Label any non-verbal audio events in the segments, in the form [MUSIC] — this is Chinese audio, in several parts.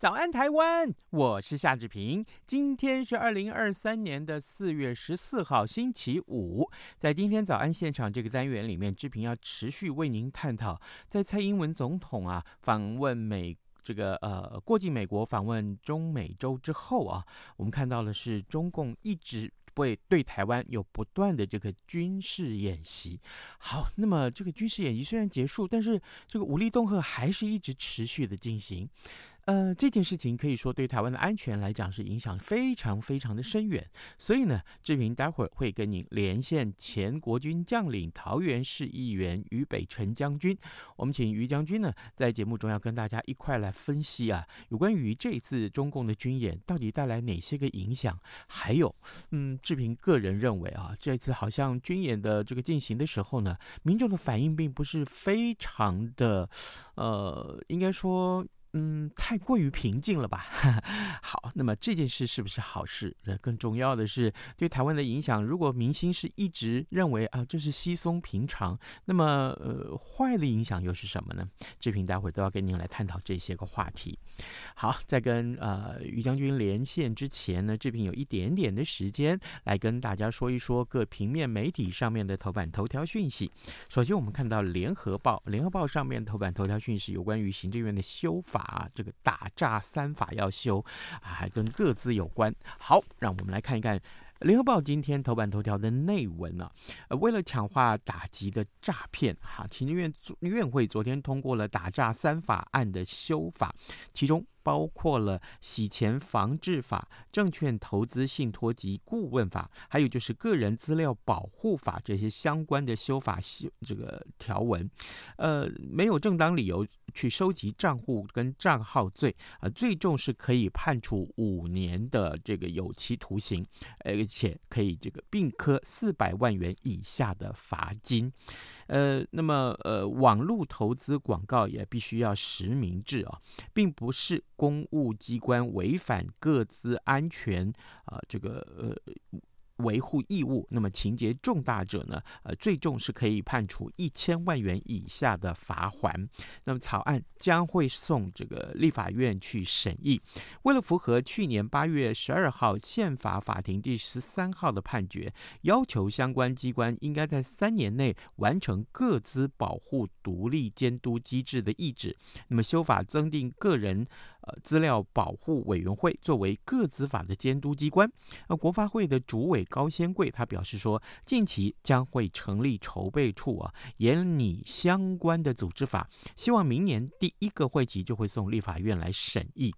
早安台湾，我是夏志平。今天是二零二三年的四月十四号，星期五。在今天早安现场这个单元里面，志平要持续为您探讨，在蔡英文总统啊访问美。这个呃，过境美国访问中美洲之后啊，我们看到的是中共一直会对台湾有不断的这个军事演习。好，那么这个军事演习虽然结束，但是这个武力恫吓还是一直持续的进行。呃，这件事情可以说对台湾的安全来讲是影响非常非常的深远，所以呢，志平待会儿会跟您连线前国军将领、桃园市议员于北辰将军。我们请于将军呢，在节目中要跟大家一块来分析啊，有关于这次中共的军演到底带来哪些个影响，还有，嗯，志平个人认为啊，这次好像军演的这个进行的时候呢，民众的反应并不是非常的，呃，应该说。嗯，太过于平静了吧？[LAUGHS] 好，那么这件事是不是好事？更重要的是对台湾的影响。如果明星是一直认为啊，这是稀松平常，那么呃，坏的影响又是什么呢？志平待会都要跟您来探讨这些个话题。好，在跟呃于将军连线之前呢，志平有一点点的时间来跟大家说一说各平面媒体上面的头版头条讯息。首先，我们看到《联合报》，《联合报》上面头版头条讯息有关于行政院的修法。啊，这个打诈三法要修啊，还跟各自有关。好，让我们来看一看《联合报》今天头版头条的内文啊。呃，为了强化打击的诈骗，哈，行政院院会昨天通过了打诈三法案的修法，其中。包括了洗钱防治法、证券投资信托及顾问法，还有就是个人资料保护法这些相关的修法修这个条文，呃，没有正当理由去收集账户跟账号罪啊，呃，最重是可以判处五年的这个有期徒刑，而且可以这个并科四百万元以下的罚金。呃，那么呃，网络投资广告也必须要实名制啊，并不是公务机关违反各自安全啊，这个呃。维护义务，那么情节重大者呢？呃，最重是可以判处一千万元以下的罚锾。那么草案将会送这个立法院去审议。为了符合去年八月十二号宪法法庭第十三号的判决，要求相关机关应该在三年内完成各资保护独立监督机制的意志。那么修法增订个人。呃，资料保护委员会作为个资法的监督机关，呃，国发会的主委高仙贵他表示说，近期将会成立筹备处啊，研拟相关的组织法，希望明年第一个会期就会送立法院来审议。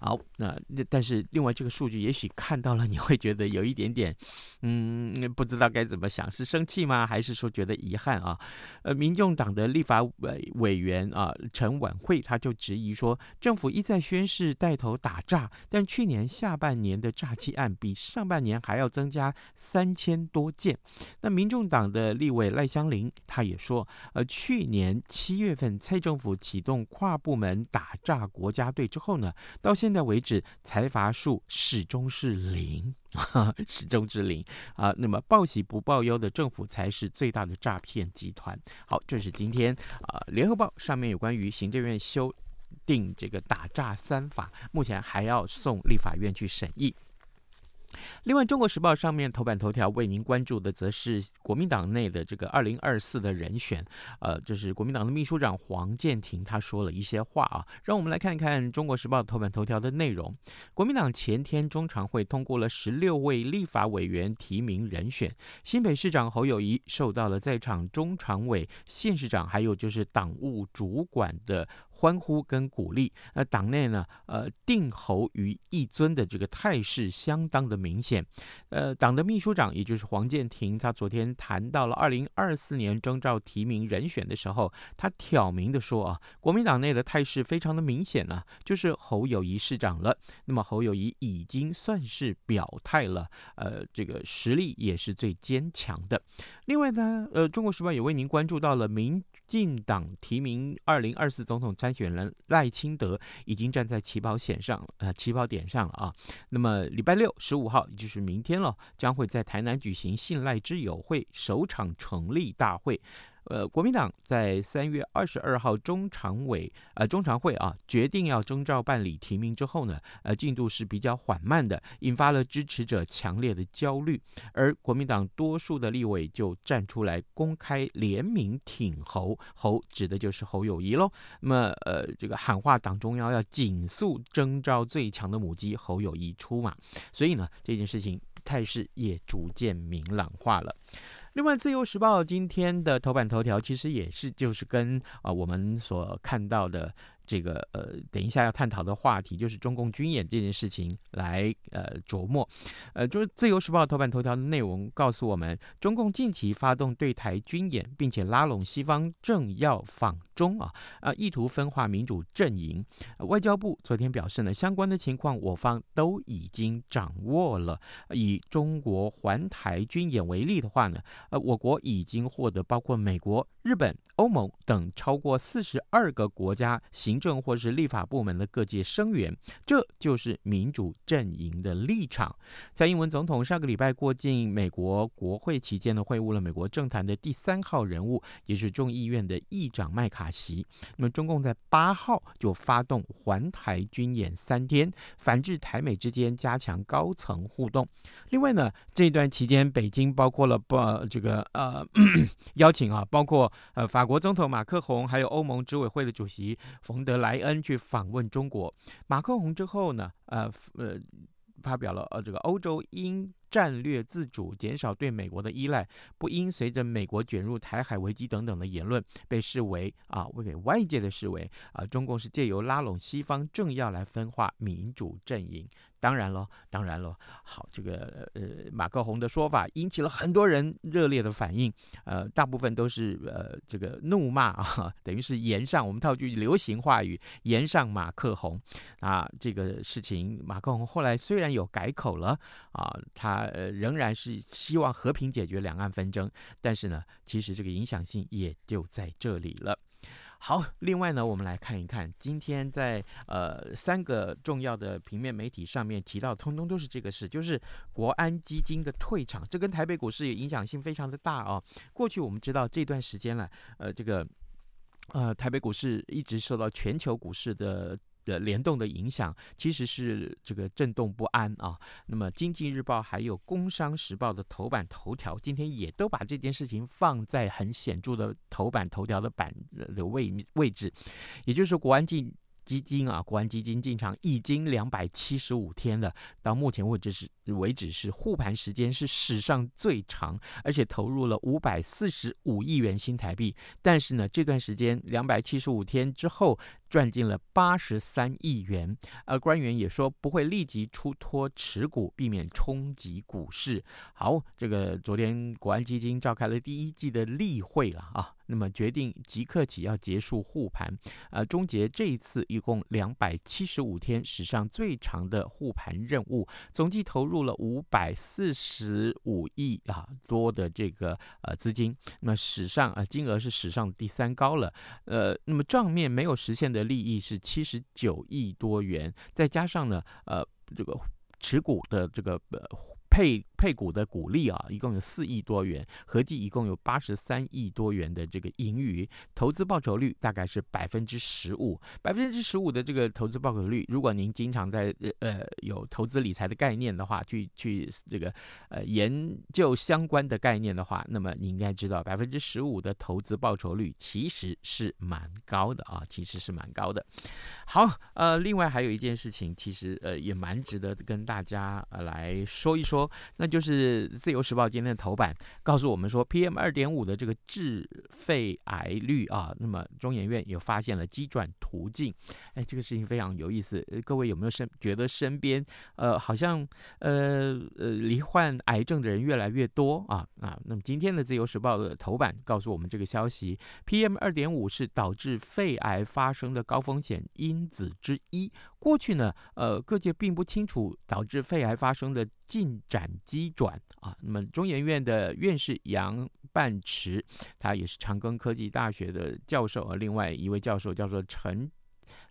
好，那但是另外这个数据也许看到了，你会觉得有一点点，嗯，不知道该怎么想，是生气吗？还是说觉得遗憾啊？呃，民众党的立法委委员啊，陈婉慧他就质疑说，政府一再。宣誓带头打诈，但去年下半年的诈欺案比上半年还要增加三千多件。那民众党的立委赖香伶他也说，呃，去年七月份蔡政府启动跨部门打诈国家队之后呢，到现在为止财罚数始终是零，始终是零啊。那么报喜不报忧的政府才是最大的诈骗集团。好，这是今天啊，呃，联合报上面有关于行政院修。定这个打诈三法，目前还要送立法院去审议。另外，《中国时报》上面头版头条为您关注的，则是国民党内的这个二零二四的人选。呃，就是国民党的秘书长黄健庭，他说了一些话啊，让我们来看看《中国时报》头版头条的内容。国民党前天中常会通过了十六位立法委员提名人选，新北市长侯友谊受到了在场中常委、县市长，还有就是党务主管的欢呼跟鼓励。那党内呢，呃，定侯于一尊的这个态势相当的明显。呃，党的秘书长也就是黄建庭，他昨天谈到了二零二四年征召提名人选的时候，他挑明的说啊，国民党内的态势非常的明显呢、啊，就是侯友谊市长了。那么侯友谊已经算是表态了，呃，这个实力也是最坚强的。另外呢，呃，中国时报也为您关注到了民进党提名二零二四总统参选人赖清德已经站在起跑线上，呃，起跑点上了啊。那么礼拜六十五号，也就是明天了，将会在台南举行信赖之友会首场成立大会。呃，国民党在三月二十二号中常委呃中常会啊决定要征召办理提名之后呢，呃进度是比较缓慢的，引发了支持者强烈的焦虑，而国民党多数的立委就站出来公开联名挺侯，侯指的就是侯友谊喽。那么呃这个喊话党中央要紧速征召最强的母鸡侯友谊出马，所以呢这件事情态势也逐渐明朗化了。另外，《自由时报》今天的头版头条其实也是就是跟啊、我们所看到的。这个呃，等一下要探讨的话题就是中共军演这件事情来呃琢磨，呃，就是《自由时报》头版头条的内容告诉我们，中共近期发动对台军演，并且拉拢西方政要访中啊，啊，意图分化民主阵营。外交部昨天表示呢，相关的情况我方都已经掌握了。以中国环台军演为例的话呢，呃，我国已经获得包括美国、日本、欧盟等超过四十二个国家行。政或是立法部门的各界声援，这就是民主阵营的立场。蔡英文总统上个礼拜过境美国国会期间呢，会晤了美国政坛的第三号人物，也是众议院的议长麦卡锡。那么中共在八号就发动环台军演三天，反制台美之间加强高层互动。另外呢，这段期间北京包括了不这个呃 [COUGHS] 邀请啊，包括呃法国总统马克宏，还有欧盟执委会的主席冯德莱恩去访问中国，马克宏之后呢，呃呃，发表了呃这个欧洲应战略自主，减少对美国的依赖，不应随着美国卷入台海危机等等的言论，被视为啊，为外界的视为啊，中共是借由拉拢西方政要来分化民主阵营。当然了，当然了，好，这个呃，马克宏的说法引起了很多人热烈的反应，呃，大部分都是呃这个怒骂啊，[LAUGHS] 等于是言上，我们套句流行话语，言上马克宏。啊，这个事情，马克宏后来虽然有改口了啊，他呃仍然是希望和平解决两岸纷争，但是呢，其实这个影响性也就在这里了。好，另外呢，我们来看一看，今天在呃三个重要的平面媒体上面提到，通通都是这个事，就是国安基金的退场，这跟台北股市也影响性非常的大哦。过去我们知道这段时间了，呃，这个呃台北股市一直受到全球股市的。的联动的影响其实是这个震动不安啊。那么，《经济日报》还有《工商时报》的头版头条，今天也都把这件事情放在很显著的头版头条的版的位位置，也就是国安进基金啊，国安基金进场已经两百七十五天了，到目前为止是为止是护盘时间是史上最长，而且投入了五百四十五亿元新台币。但是呢，这段时间两百七十五天之后。赚进了八十三亿元，而官员也说不会立即出脱持股，避免冲击股市。好，这个昨天国安基金召开了第一季的例会了啊，那么决定即刻起要结束护盘，呃，终结这一次一共两百七十五天史上最长的护盘任务，总计投入入了五百四十五亿啊多的这个呃资金，那么史上啊金额是史上第三高了，呃，那么账面没有实现。的利益是七十九亿多元，再加上呢，呃，这个持股的这个呃。配配股的股利啊，一共有四亿多元，合计一共有八十三亿多元的这个盈余，投资报酬率大概是百分之十五，百分之十五的这个投资报酬率，如果您经常在呃有投资理财的概念的话，去去这个呃研究相关的概念的话，那么你应该知道百分之十五的投资报酬率其实是蛮高的啊，其实是蛮高的。好，呃，另外还有一件事情，其实呃也蛮值得跟大家呃来说一说。那就是《自由时报》今天的头版告诉我们说，PM 二点五的这个致肺癌率啊，那么中研院又发现了机转途径。哎，这个事情非常有意思。各位有没有身觉得身边呃好像呃呃罹患癌症的人越来越多啊啊？那么今天的《自由时报》的头版告诉我们这个消息：PM 二点五是导致肺癌发生的高风险因子之一。过去呢，呃，各界并不清楚导致肺癌发生的进展机转啊。那么中研院的院士杨半池，他也是长庚科技大学的教授，而另外一位教授叫做陈。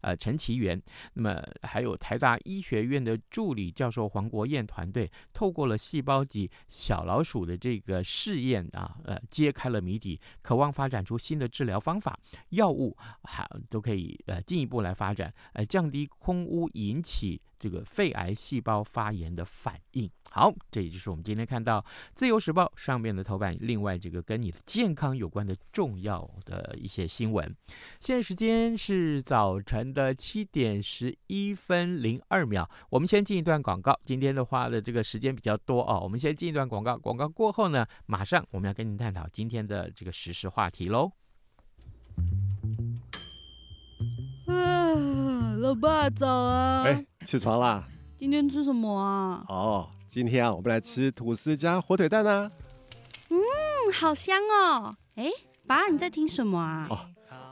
呃，陈其元，那么还有台大医学院的助理教授黄国燕团队，透过了细胞及小老鼠的这个试验啊，呃，揭开了谜底，渴望发展出新的治疗方法、药物，还都可以呃进一步来发展，呃，降低空污引起。这个肺癌细胞发炎的反应，好，这也就是我们今天看到《自由时报》上面的头版。另外，这个跟你的健康有关的重要的一些新闻。现在时间是早晨的七点十一分零二秒。我们先进一段广告。今天的话的这个时间比较多哦，我们先进一段广告。广告过后呢，马上我们要跟您探讨今天的这个时事话题喽。啊，老爸早啊！哎，起床啦！今天吃什么啊？哦，今天啊，我们来吃吐司加火腿蛋啊。嗯，好香哦！哎，爸，你在听什么啊？哦，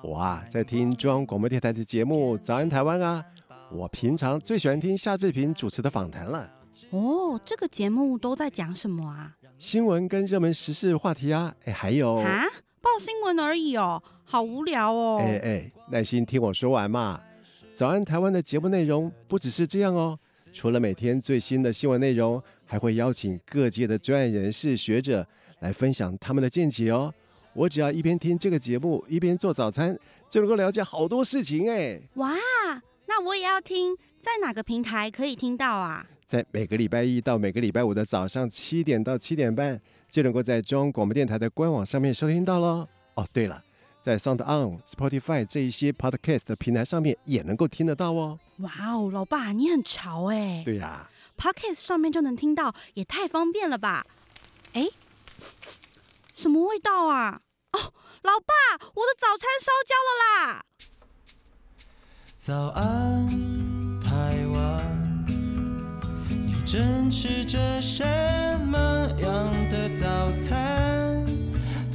我啊，在听中央广播电台的节目《早安台湾》啊。我平常最喜欢听夏志平主持的访谈了。哦，这个节目都在讲什么啊？新闻跟热门时事话题啊。哎，还有啊，报新闻而已哦。好无聊哦！哎哎，耐心听我说完嘛。早安台湾的节目内容不只是这样哦，除了每天最新的新闻内容，还会邀请各界的专业人士、学者来分享他们的见解哦。我只要一边听这个节目，一边做早餐，就能够了解好多事情哎。哇，那我也要听，在哪个平台可以听到啊？在每个礼拜一到每个礼拜五的早上七点到七点半，就能够在中央广播电台的官网上面收听到喽。哦，对了。在 Sound On、Spotify 这一些 Podcast 的平台上面也能够听得到哦。哇哦，老爸你很潮哎！对呀、啊、，Podcast 上面就能听到，也太方便了吧？哎，什么味道啊？哦，老爸，我的早餐烧焦了啦！早安，台湾，你正吃着什么样的早餐？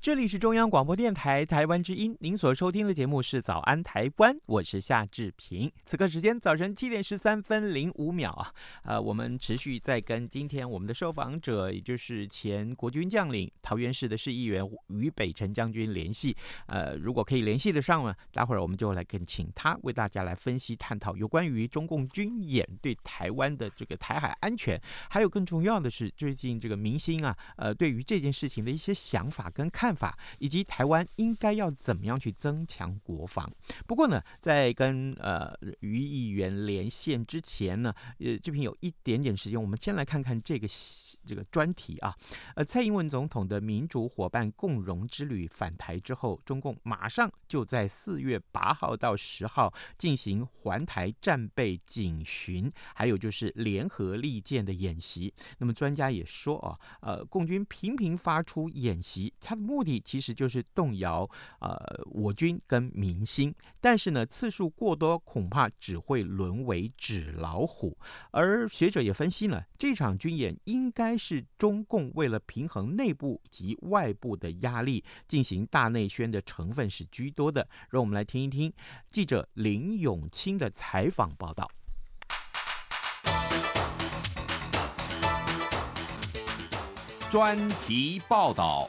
这里是中央广播电台台湾之音，您所收听的节目是《早安台湾》，我是夏志平。此刻时间早晨七点十三分零五秒啊，呃，我们持续在跟今天我们的受访者，也就是前国军将领桃园市的市议员于北辰将军联系。呃，如果可以联系得上呢，待会儿我们就来跟请他为大家来分析探讨有关于中共军演对台湾的这个台海安全，还有更重要的是最近这个明星啊，呃，对于这件事情的一些想法跟看法。法以及台湾应该要怎么样去增强国防？不过呢，在跟呃于议员连线之前呢，呃，这边有一点点时间，我们先来看看这个这个专题啊。呃，蔡英文总统的民主伙伴共荣之旅返台之后，中共马上就在四月八号到十号进行环台战备警巡，还有就是联合利剑的演习。那么专家也说啊，呃，共军频频发出演习，它的目目的。其实就是动摇呃我军跟民心，但是呢次数过多，恐怕只会沦为纸老虎。而学者也分析呢，这场军演应该是中共为了平衡内部及外部的压力，进行大内宣的成分是居多的。让我们来听一听记者林永清的采访报道。专题报道。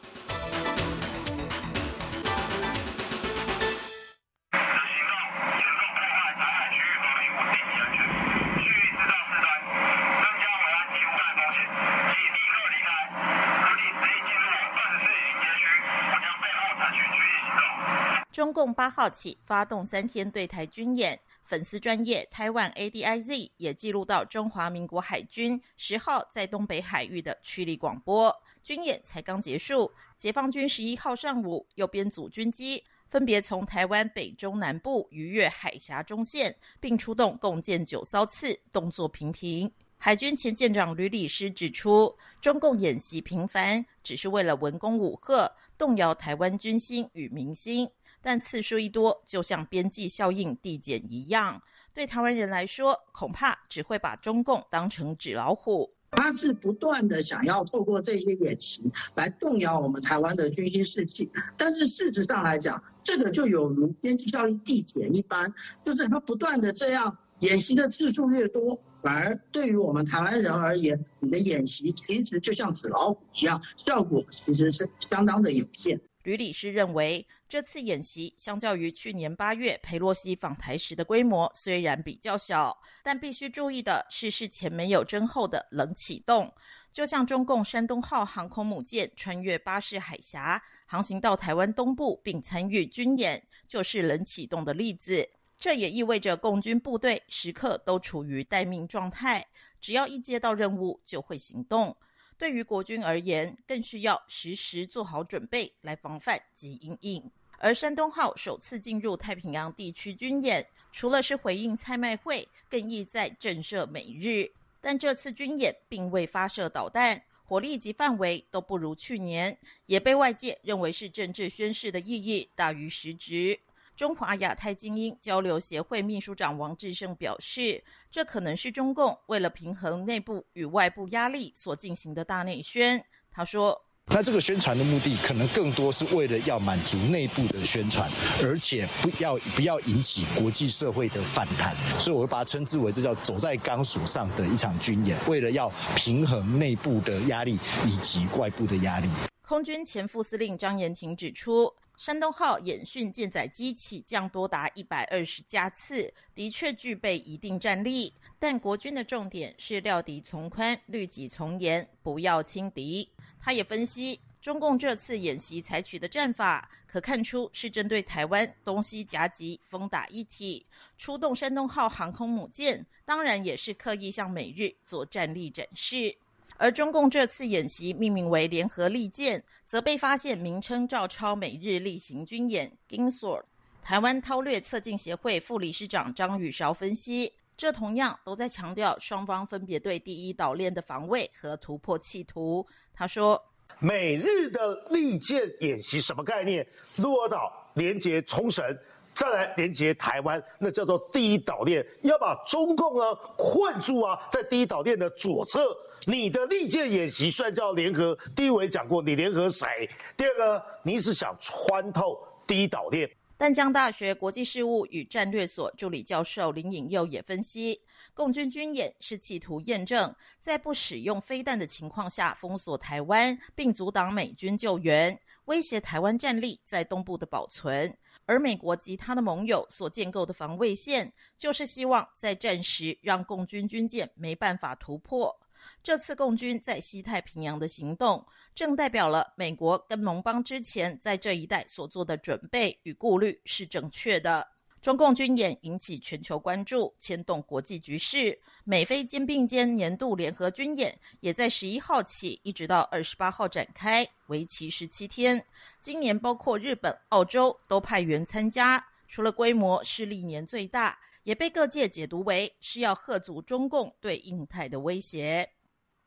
中共八号起发动三天对台军演，粉丝专业台湾 ADIZ 也记录到中华民国海军十号在东北海域的驱离广播，军演才刚结束，解放军十一号上午又编组军机，分别从台湾北中南部逾越海峡中线，并出动共建九艘次，动作频频。海军前舰长吕礼师指出，中共演习频繁，只是为了文攻武吓，动摇台湾军心与民心。但次数一多，就像边际效应递减一样，对台湾人来说，恐怕只会把中共当成纸老虎。他是不断的想要透过这些演习来动摇我们台湾的军心士气，但是事实上来讲，这个就有如边际效应递减一般，就是他不断的这样。演习的次数越多，反而对于我们台湾人而言，你的演习其实就像纸老虎一样，效果其实是相当的有限。吕理师认为，这次演习相较于去年八月佩洛西访台时的规模虽然比较小，但必须注意的是事前没有征后的冷启动，就像中共山东号航空母舰穿越巴士海峡，航行到台湾东部并参与军演，就是冷启动的例子。这也意味着共军部队时刻都处于待命状态，只要一接到任务就会行动。对于国军而言，更需要时时做好准备来防范及因应。而山东号首次进入太平洋地区军演，除了是回应蔡卖会，更意在震慑美日。但这次军演并未发射导弹，火力及范围都不如去年，也被外界认为是政治宣示的意义大于实质。中华亚太精英交流协会秘书长王志胜表示，这可能是中共为了平衡内部与外部压力所进行的大内宣。他说：“那这个宣传的目的，可能更多是为了要满足内部的宣传，而且不要不要引起国际社会的反弹。所以，我会把它称之为这叫走在钢索上的一场军演，为了要平衡内部的压力以及外部的压力。”空军前副司令张延廷指出。山东号演训舰载机起降多达一百二十架次，的确具备一定战力。但国军的重点是料敌从宽，律己从严，不要轻敌。他也分析，中共这次演习采取的战法，可看出是针对台湾东西夹击，攻打一体，出动山东号航空母舰，当然也是刻意向美日做战力展示。而中共这次演习命名为“联合利剑”，则被发现名称照抄美日例行军演 GINSWORD。台湾韬略策进协会副理事长张宇韶分析，这同样都在强调双方分别对第一岛链的防卫和突破企图。他说：“美日的利剑演习什么概念？鹿儿岛连接冲绳，再来连接台湾，那叫做第一岛链，要把中共呢困住啊，在第一岛链的左侧。”你的利剑演习算叫联合？第一，我也讲过，你联合谁？第二个，你是想穿透第一岛链？淡江大学国际事务与战略所助理教授林颖佑也分析，共军军演是企图验证，在不使用飞弹的情况下封锁台湾，并阻挡美军救援，威胁台湾战力在东部的保存。而美国及他的盟友所建构的防卫线，就是希望在战时让共军军舰没办法突破。这次共军在西太平洋的行动，正代表了美国跟盟邦之前在这一带所做的准备与顾虑是正确的。中共军演引起全球关注，牵动国际局势。美菲肩并肩年度联合军演也在十一号起一直到二十八号展开，为期十七天。今年包括日本、澳洲都派员参加，除了规模是历年最大，也被各界解读为是要吓阻中共对印太的威胁。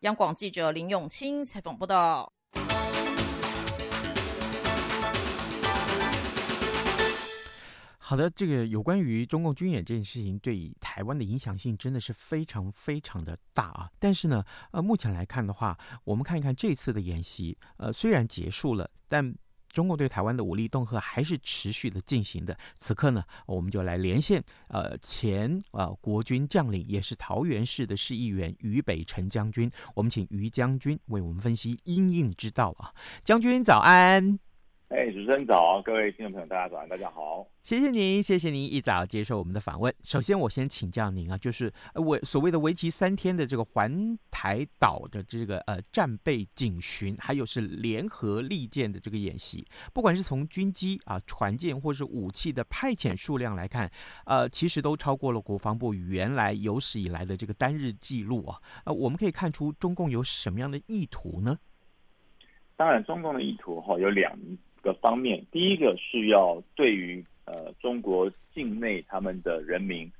央广记者林永清采访报道。好的，这个有关于中共军演这件事情，对台湾的影响性真的是非常非常的大啊。但是呢，呃，目前来看的话，我们看一看这次的演习，呃，虽然结束了，但。中共对台湾的武力恫吓还是持续的进行的。此刻呢，我们就来连线呃前呃国军将领，也是桃园市的市议员于北辰将军。我们请于将军为我们分析因应之道啊。将军早安。哎，主持人早，各位听众朋友，大家早上，大家好。谢谢您，谢谢您一早接受我们的访问。首先，我先请教您啊，就是我所谓的为期三天的这个环台岛的这个呃战备警巡，还有是联合利剑的这个演习，不管是从军机啊、船舰或是武器的派遣数量来看，呃，其实都超过了国防部原来有史以来的这个单日记录啊。呃，我们可以看出中共有什么样的意图呢？当然，中共的意图哈有两个方面，第一个是要对于呃中国境内他们的人民，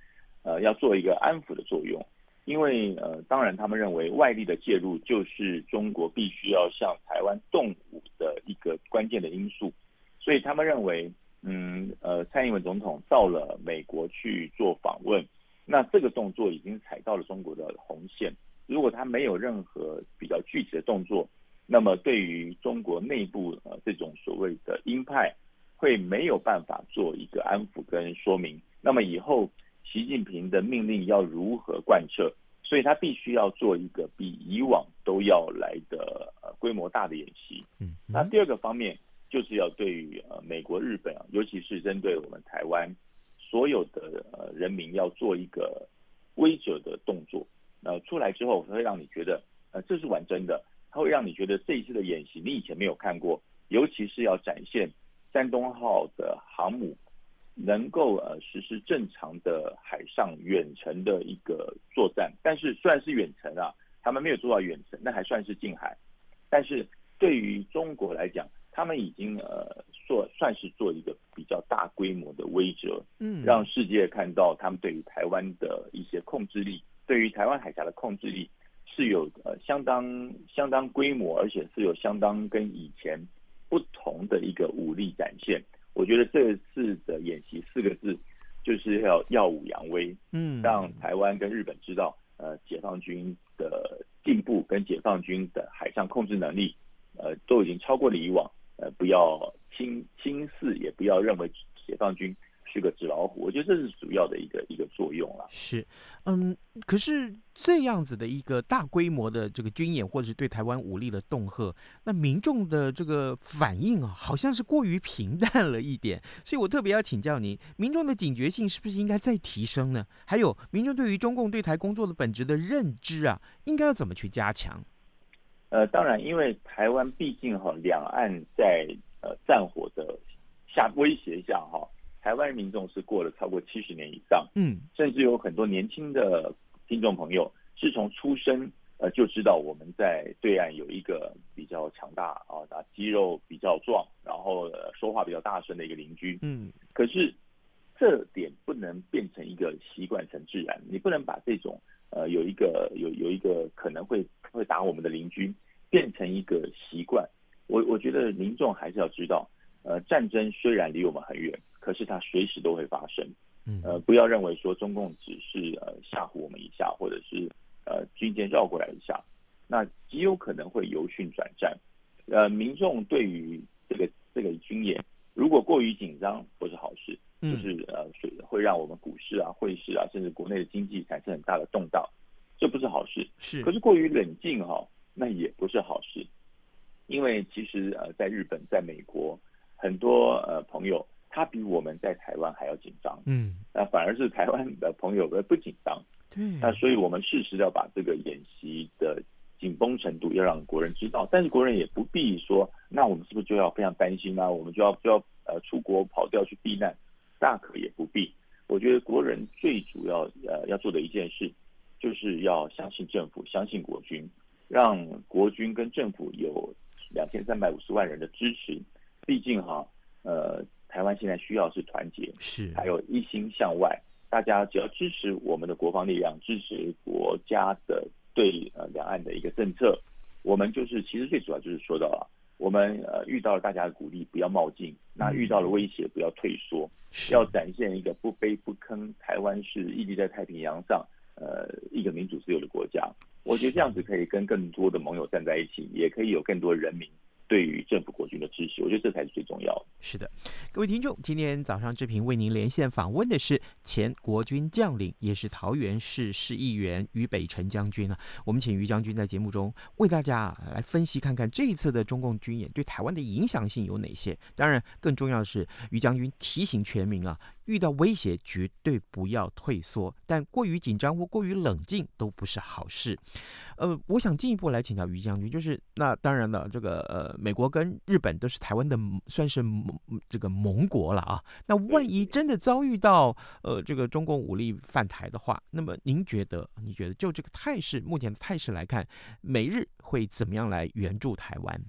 呃要做一个安抚的作用，因为呃当然他们认为外力的介入就是中国必须要向台湾动武的一个关键的因素，所以他们认为嗯呃蔡英文总统到了美国去做访问，那这个动作已经踩到了中国的红线，如果他没有任何比较具体的动作。那么，对于中国内部呃这种所谓的鹰派，会没有办法做一个安抚跟说明。那么以后，习近平的命令要如何贯彻？所以他必须要做一个比以往都要来的呃规模大的演习。嗯，那第二个方面就是要对于呃美国、日本啊，尤其是针对我们台湾所有的呃人民要做一个威慑的动作。呃出来之后会让你觉得呃这是完整的。它会让你觉得这一次的演习你以前没有看过，尤其是要展现山东号的航母能够呃实施正常的海上远程的一个作战。但是虽然是远程啊，他们没有做到远程，那还算是近海。但是对于中国来讲，他们已经呃做算是做一个比较大规模的威慑，嗯，让世界看到他们对于台湾的一些控制力，对于台湾海峡的控制力。是有呃相当相当规模，而且是有相当跟以前不同的一个武力展现。我觉得这次的演习四个字就是要耀武扬威，嗯，让台湾跟日本知道，呃，解放军的进步跟解放军的海上控制能力，呃，都已经超过了以往，呃，不要轻轻视，也不要认为解放军。是个纸老虎，我觉得这是主要的一个一个作用了。是，嗯，可是这样子的一个大规模的这个军演，或者是对台湾武力的恫吓，那民众的这个反应啊，好像是过于平淡了一点。所以我特别要请教您，民众的警觉性是不是应该再提升呢？还有，民众对于中共对台工作的本质的认知啊，应该要怎么去加强？呃，当然，因为台湾毕竟哈，两岸在呃战火的下威胁下哈。台湾民众是过了超过七十年以上，嗯，甚至有很多年轻的听众朋友是从出生呃就知道我们在对岸有一个比较强大啊，打肌肉比较壮，然后说话比较大声的一个邻居，嗯，可是这点不能变成一个习惯成自然，你不能把这种呃有一个有有一个可能会会打我们的邻居变成一个习惯，我我觉得民众还是要知道，呃，战争虽然离我们很远。可是它随时都会发生，嗯呃，不要认为说中共只是呃吓唬我们一下，或者是呃军舰绕过来一下，那极有可能会由训转战。呃，民众对于这个这个军演，如果过于紧张，不是好事，就是呃会让我们股市啊、汇市啊，甚至国内的经济产生很大的动荡，这不是好事。是，可是过于冷静哈，那也不是好事，因为其实呃在日本、在美国很多呃朋友。他比我们在台湾还要紧张，嗯，那反而是台湾的朋友们不紧张，对，那所以我们适时要把这个演习的紧绷程度要让国人知道，但是国人也不必说，那我们是不是就要非常担心啊？我们就要就要呃出国跑掉去避难，大可也不必。我觉得国人最主要呃要做的一件事，就是要相信政府，相信国军，让国军跟政府有两千三百五十万人的支持，毕竟哈，呃。台湾现在需要是团结，是还有一心向外。大家只要支持我们的国防力量，支持国家的对呃两岸的一个政策，我们就是其实最主要就是说到了，我们呃遇到了大家的鼓励，不要冒进；那遇到了威胁，不要退缩，要展现一个不卑不吭。台湾是屹立在太平洋上，呃，一个民主自由的国家。我觉得这样子可以跟更多的盟友站在一起，也可以有更多人民。对于政府国军的支持，我觉得这才是最重要的。是的，各位听众，今天早上志平为您连线访问的是前国军将领，也是桃园市市议员于北辰将军啊。我们请于将军在节目中为大家来分析看看这一次的中共军演对台湾的影响性有哪些。当然，更重要的是于将军提醒全民啊。遇到威胁绝对不要退缩，但过于紧张或过于冷静都不是好事。呃，我想进一步来请教于将军，就是那当然了，这个呃，美国跟日本都是台湾的算是这个盟国了啊。那万一真的遭遇到呃这个中共武力犯台的话，那么您觉得？你觉得就这个态势，目前的态势来看，美日会怎么样来援助台湾？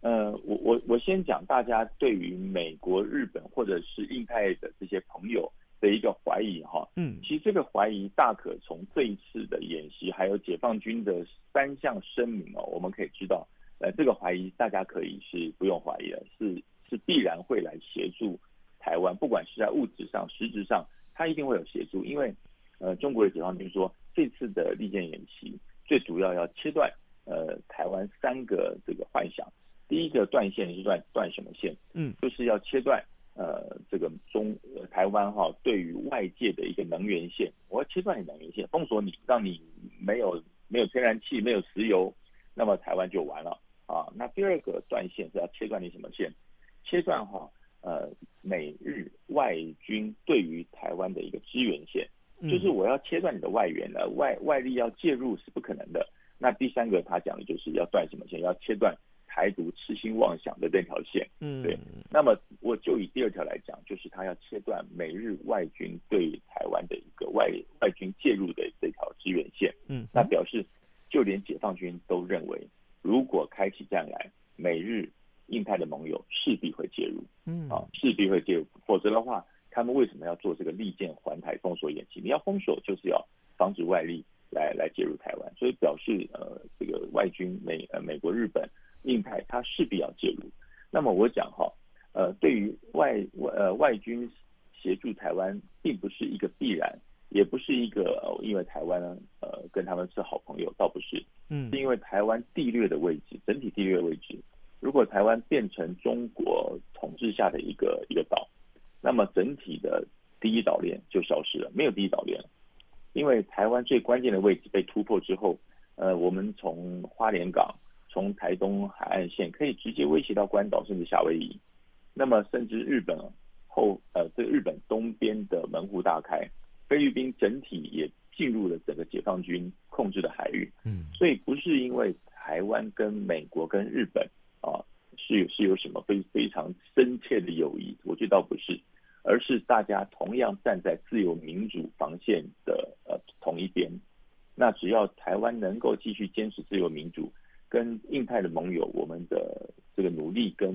呃，我我我先讲，大家对于美国、日本或者是印太的这些朋友的一个怀疑哈，嗯，其实这个怀疑大可从这一次的演习，还有解放军的三项声明哦，我们可以知道，呃，这个怀疑大家可以是不用怀疑了，是是必然会来协助台湾，不管是在物质上、实质上，他一定会有协助，因为呃，中国的解放军说，这次的利剑演习最主要要切断呃台湾三个这个幻想。第一个断线是断断什么线？嗯，就是要切断呃这个中、呃、台湾哈对于外界的一个能源线，我要切断你能源线，封锁你，让你没有没有天然气，没有石油，那么台湾就完了啊。那第二个断线是要切断你什么线？切断哈呃美日外军对于台湾的一个支援线，就是我要切断你的外援了，外外力要介入是不可能的。那第三个他讲的就是要断什么线？要切断。台独痴心妄想的这条线，嗯，对。那么我就以第二条来讲，就是他要切断美日外军对台湾的一个外外军介入的这条支援线，嗯，那表示就连解放军都认为，如果开起战来，美日印太的盟友势必会介入，嗯，啊，势必会介入，否则的话，他们为什么要做这个利剑环台封锁演习？你要封锁，就是要防止外力来来介入台湾，所以表示呃，这个外军美呃美国日本。印太它势必要介入，那么我讲哈，呃，对于外外呃外军协助台湾，并不是一个必然，也不是一个呃，因为台湾呢呃跟他们是好朋友，倒不是，嗯，是因为台湾地略的位置，整体地略位置，如果台湾变成中国统治下的一个一个岛，那么整体的第一岛链就消失了，没有第一岛链了，因为台湾最关键的位置被突破之后，呃，我们从花莲港。从台东海岸线可以直接威胁到关岛甚至夏威夷，那么甚至日本后呃，这个日本东边的门户大开，菲律宾整体也进入了整个解放军控制的海域。嗯，所以不是因为台湾跟美国跟日本啊是有是有什么非非常深切的友谊，我觉得倒不是，而是大家同样站在自由民主防线的呃同一边。那只要台湾能够继续坚持自由民主。跟印太的盟友，我们的这个努力跟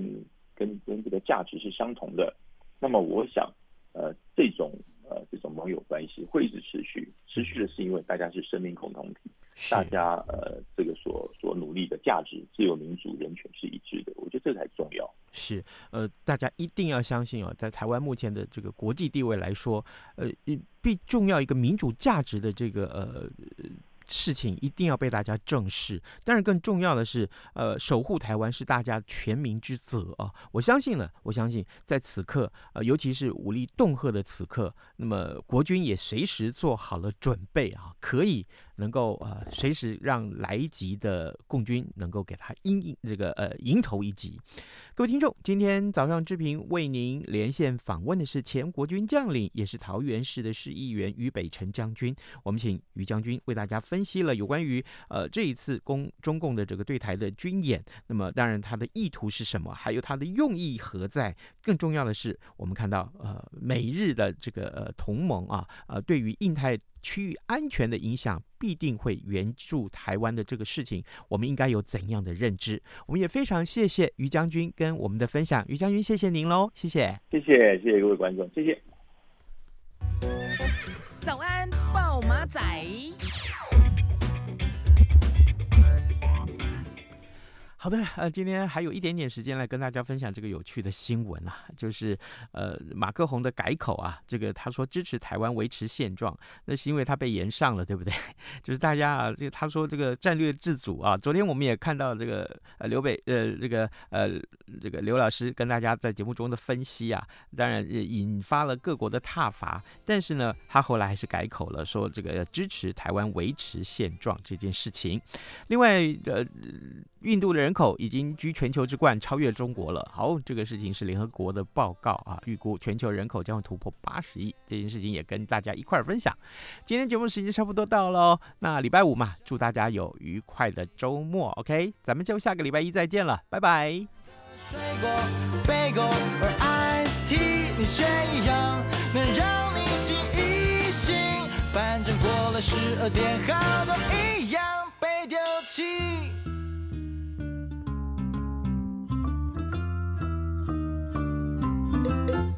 跟跟这个价值是相同的。那么，我想，呃，这种呃这种盟友关系会一直持续。持续的是因为大家是生命共同体，大家呃这个所所努力的价值，自由、民主、人权是一致的。我觉得这才重要。是，呃，大家一定要相信哦，在台湾目前的这个国际地位来说，呃，必重要一个民主价值的这个呃。事情一定要被大家正视，但是更重要的是，呃，守护台湾是大家全民之责啊！我相信呢，我相信在此刻，呃，尤其是武力恫吓的此刻，那么国军也随时做好了准备啊，可以。能够呃随时让来袭的共军能够给他迎迎这个呃迎头一击。各位听众，今天早上志平为您连线访问的是前国军将领，也是桃园市的市议员于北辰将军。我们请于将军为大家分析了有关于呃这一次攻中共的这个对台的军演。那么当然他的意图是什么，还有他的用意何在？更重要的是，我们看到呃美日的这个呃同盟啊，呃对于印太。区域安全的影响必定会援助台湾的这个事情，我们应该有怎样的认知？我们也非常谢谢于将军跟我们的分享，于将军谢谢您喽，谢谢，谢谢，谢谢各位观众，谢谢。早安，暴马仔。好的，呃，今天还有一点点时间来跟大家分享这个有趣的新闻啊，就是呃，马克宏的改口啊，这个他说支持台湾维持现状，那是因为他被延上了，对不对？[LAUGHS] 就是大家啊，这个他说这个战略自主啊，昨天我们也看到这个呃刘北呃这个呃这个刘老师跟大家在节目中的分析啊，当然也引发了各国的挞伐，但是呢，他后来还是改口了，说这个支持台湾维持现状这件事情。另外呃，印度的人。口已经居全球之冠，超越中国了。好，这个事情是联合国的报告啊，预估全球人口将会突破八十亿。这件事情也跟大家一块儿分享。今天节目时间差不多到了，那礼拜五嘛，祝大家有愉快的周末。OK，咱们就下个礼拜一再见了，拜拜。水果、贝果和 Ice Tea，你选一样，能让你醒一醒。反正过了十二点，好多一样被丢弃。Música